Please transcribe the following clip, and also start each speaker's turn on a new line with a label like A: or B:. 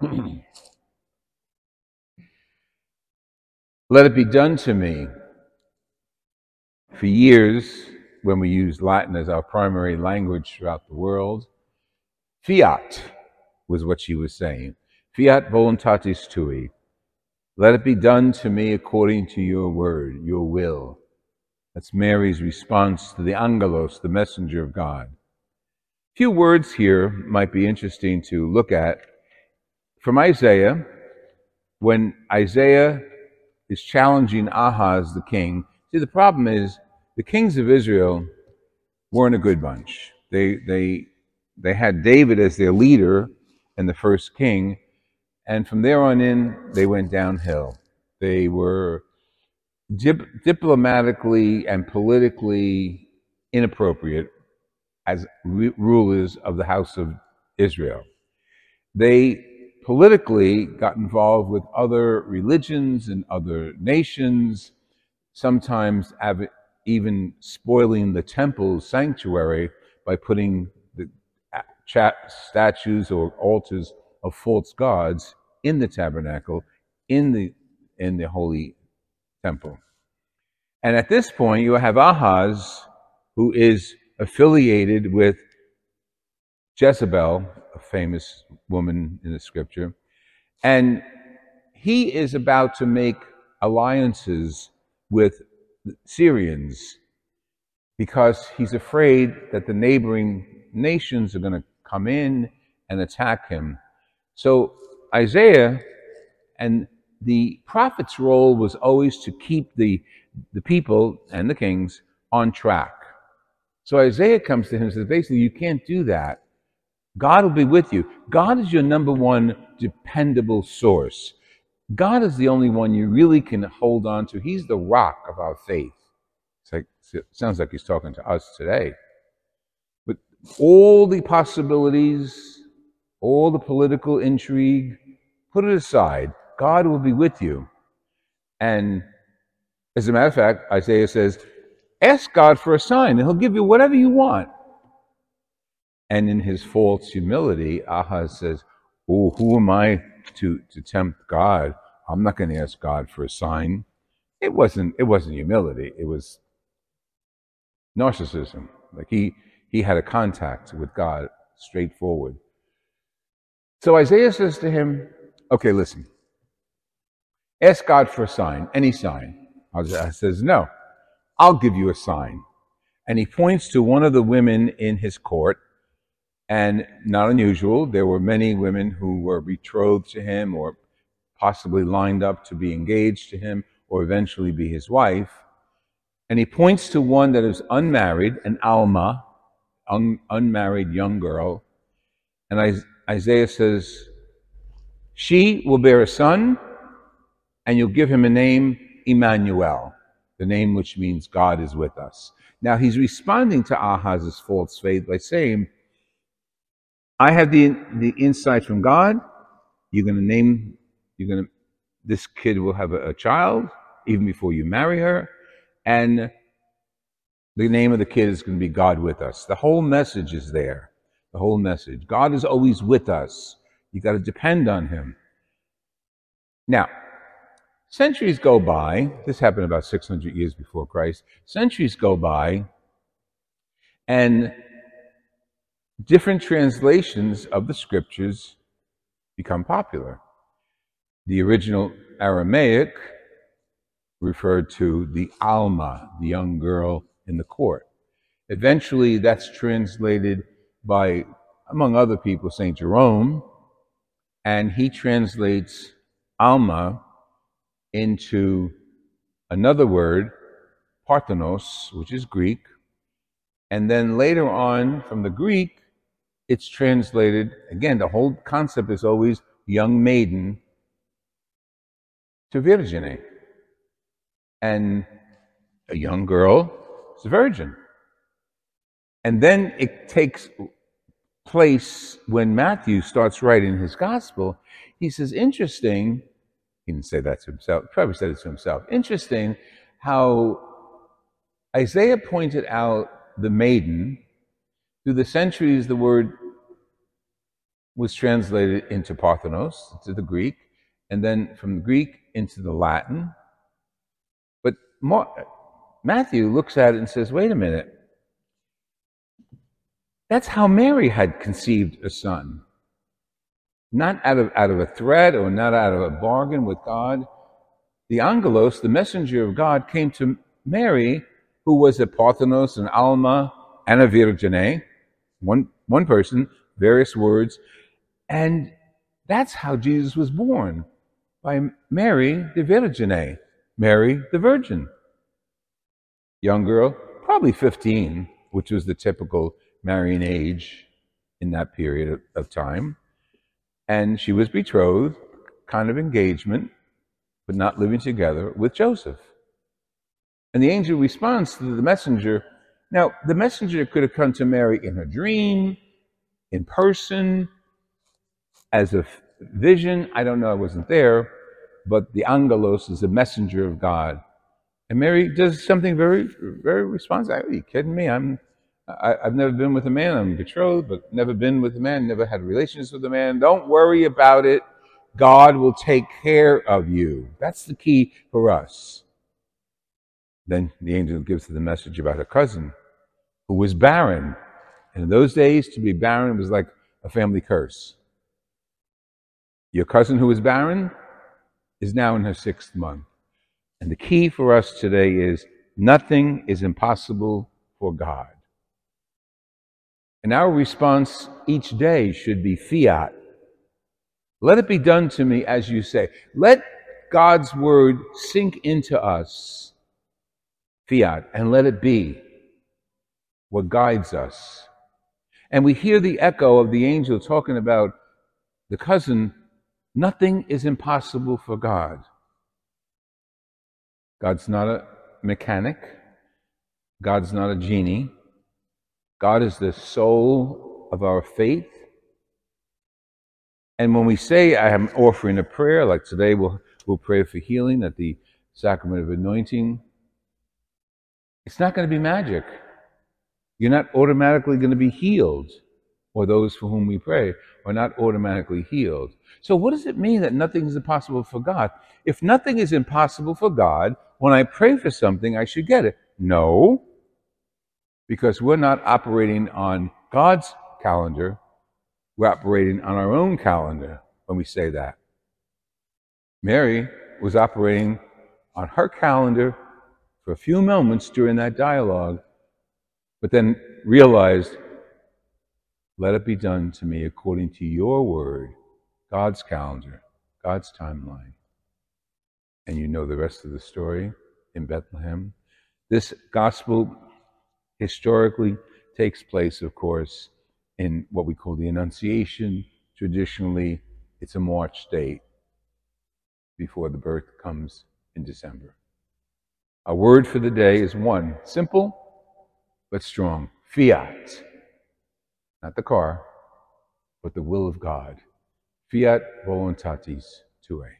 A: Let it be done to me. For years, when we used Latin as our primary language throughout the world, fiat was what she was saying. Fiat voluntatis tui. Let it be done to me according to your word, your will. That's Mary's response to the angelos, the messenger of God. A few words here might be interesting to look at. From Isaiah, when Isaiah is challenging Ahaz, the king, see, the problem is the kings of Israel weren't a good bunch. They, they, they had David as their leader and the first king, and from there on in, they went downhill. They were dip- diplomatically and politically inappropriate as re- rulers of the house of Israel. They politically got involved with other religions and other nations, sometimes even spoiling the temple sanctuary by putting the statues or altars of false gods in the tabernacle, in the in the holy temple. And at this point, you have Ahaz, who is affiliated with Jezebel, a famous woman in the scripture, and he is about to make alliances with Syrians because he's afraid that the neighboring nations are going to come in and attack him. So Isaiah and the prophet's role was always to keep the, the people and the kings on track. So Isaiah comes to him and says, basically, you can't do that. God will be with you. God is your number one dependable source. God is the only one you really can hold on to. He's the rock of our faith. Like, it sounds like he's talking to us today. But all the possibilities, all the political intrigue, put it aside. God will be with you. And as a matter of fact, Isaiah says, ask God for a sign, and he'll give you whatever you want. And in his false humility, Ahaz says, Oh, who am I to, to tempt God? I'm not going to ask God for a sign. It wasn't, it wasn't humility. It was narcissism. Like he, he had a contact with God straightforward. So Isaiah says to him, okay, listen, ask God for a sign, any sign. Isaiah says, no, I'll give you a sign. And he points to one of the women in his court and not unusual, there were many women who were betrothed to him or possibly lined up to be engaged to him or eventually be his wife. And he points to one that is unmarried, an Alma, un- unmarried young girl. And Isaiah says, She will bear a son, and you'll give him a name, Emmanuel, the name which means God is with us. Now he's responding to Ahaz's false faith by saying, I have the, the insight from God. You're going to name, you're going to, this kid will have a, a child even before you marry her. And the name of the kid is going to be God with us. The whole message is there. The whole message. God is always with us. You got to depend on Him. Now, centuries go by. This happened about 600 years before Christ. Centuries go by, and different translations of the scriptures become popular. The original Aramaic referred to the Alma, the young girl in the court. Eventually, that's translated by, among other people, St. Jerome, and he translates Alma into another word, Parthenos, which is Greek. And then later on, from the Greek, it's translated, again, the whole concept is always young maiden to virgine. And a young girl is a virgin. And then it takes place when Matthew starts writing his gospel. He says, interesting, he didn't say that to himself, probably said it to himself. Interesting how Isaiah pointed out the maiden through the centuries, the word was translated into Parthenos, into the Greek, and then from the Greek into the Latin. But Matthew looks at it and says, wait a minute. That's how Mary had conceived a son. Not out of, out of a threat or not out of a bargain with God. The angelos, the messenger of God, came to Mary, who was a Parthenos, an Alma, and a Virgine, eh? One, one person, various words. And that's how Jesus was born by Mary the Virgine, eh? Mary the Virgin. Young girl, probably 15, which was the typical marrying age in that period of, of time. And she was betrothed, kind of engagement, but not living together with Joseph. And the angel responds to the messenger. Now, the messenger could have come to Mary in her dream, in person, as a vision. I don't know, I wasn't there, but the angelos is a messenger of God. And Mary does something very, very responsive. Are you kidding me? I'm, I, i have never been with a man. I'm betrothed, but never been with a man, never had relations with a man. Don't worry about it. God will take care of you. That's the key for us. Then the angel gives her the message about her cousin who was barren. And in those days, to be barren was like a family curse. Your cousin who was barren is now in her sixth month. And the key for us today is nothing is impossible for God. And our response each day should be fiat. Let it be done to me as you say. Let God's word sink into us, fiat, and let it be what guides us. And we hear the echo of the angel talking about the cousin Nothing is impossible for God. God's not a mechanic. God's not a genie. God is the soul of our faith. And when we say, I am offering a prayer, like today we'll, we'll pray for healing at the sacrament of anointing, it's not going to be magic. You're not automatically going to be healed or those for whom we pray are not automatically healed. So, what does it mean that nothing is impossible for God? If nothing is impossible for God, when I pray for something, I should get it. No, because we're not operating on God's calendar, we're operating on our own calendar when we say that. Mary was operating on her calendar for a few moments during that dialogue, but then realized let it be done to me according to your word, God's calendar, God's timeline. And you know the rest of the story in Bethlehem. This gospel historically takes place, of course, in what we call the Annunciation. Traditionally, it's a March date before the birth comes in December. Our word for the day is one simple but strong fiat not the car, but the will of God. Fiat voluntatis tuae.